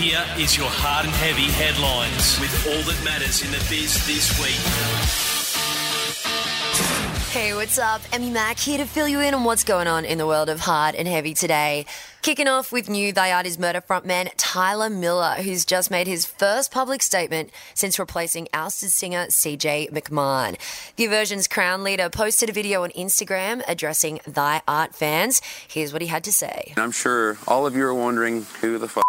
Here is your hard and heavy headlines with all that matters in the biz this week. Hey, what's up? Emmy Mack here to fill you in on what's going on in the world of hard and heavy today. Kicking off with new Thy Art Is Murder frontman Tyler Miller, who's just made his first public statement since replacing ousted singer CJ McMahon. The Aversions Crown leader posted a video on Instagram addressing Thy Art fans. Here's what he had to say. I'm sure all of you are wondering who the f-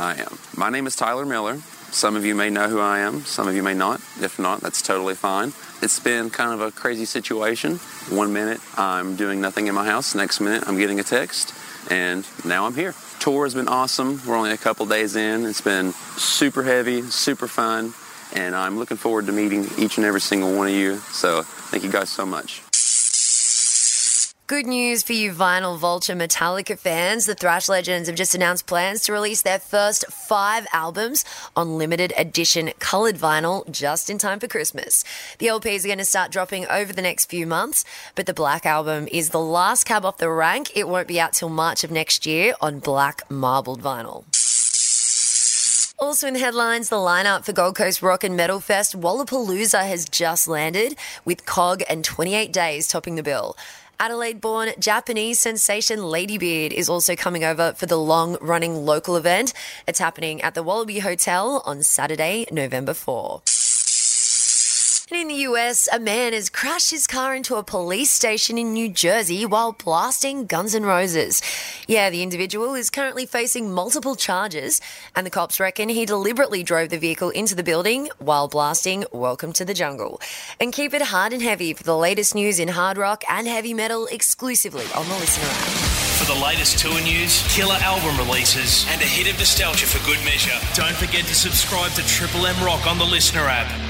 I am. My name is Tyler Miller. Some of you may know who I am, some of you may not. If not, that's totally fine. It's been kind of a crazy situation. One minute I'm doing nothing in my house, next minute I'm getting a text, and now I'm here. Tour has been awesome. We're only a couple days in. It's been super heavy, super fun, and I'm looking forward to meeting each and every single one of you. So thank you guys so much. Good news for you Vinyl Vulture Metallica fans. The Thrash Legends have just announced plans to release their first five albums on limited edition coloured vinyl just in time for Christmas. The LPs are going to start dropping over the next few months, but the Black Album is the last cab off the rank. It won't be out till March of next year on black marbled vinyl. Also in the headlines, the lineup for Gold Coast Rock and Metal Fest Wallapalooza has just landed, with COG and 28 Days topping the bill. Adelaide born Japanese sensation Ladybeard is also coming over for the long running local event. It's happening at the Wallaby Hotel on Saturday, November 4. And in the US, a man has crashed his car into a police station in New Jersey while blasting Guns N' Roses. Yeah, the individual is currently facing multiple charges, and the cops reckon he deliberately drove the vehicle into the building while blasting Welcome to the Jungle. And keep it hard and heavy for the latest news in hard rock and heavy metal exclusively on the LiSTNR app. For the latest tour news, killer album releases, and a hit of nostalgia for good measure, don't forget to subscribe to Triple M Rock on the LiSTNR app.